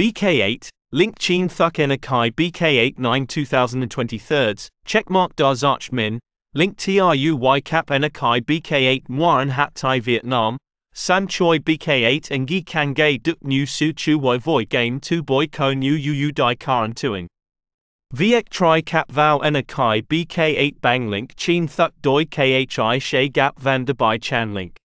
BK8, Link Chin Thuk Enakai BK8 9 2023, Checkmark Da Zarch Min, Link TRU y Cap Enakai BK8 Nguyen Hat Thai Vietnam, San Choi BK8 and Gi Kang Gay Duk Nu Su Chu Wai Voi Game 2 Boy Ko Nu Yu Yu Dai Karan Tuing. Viek Tri Cap Val Enakai BK8 Bang Link Chin Thuk Doi Khi she Gap Van Dubai Chan Link.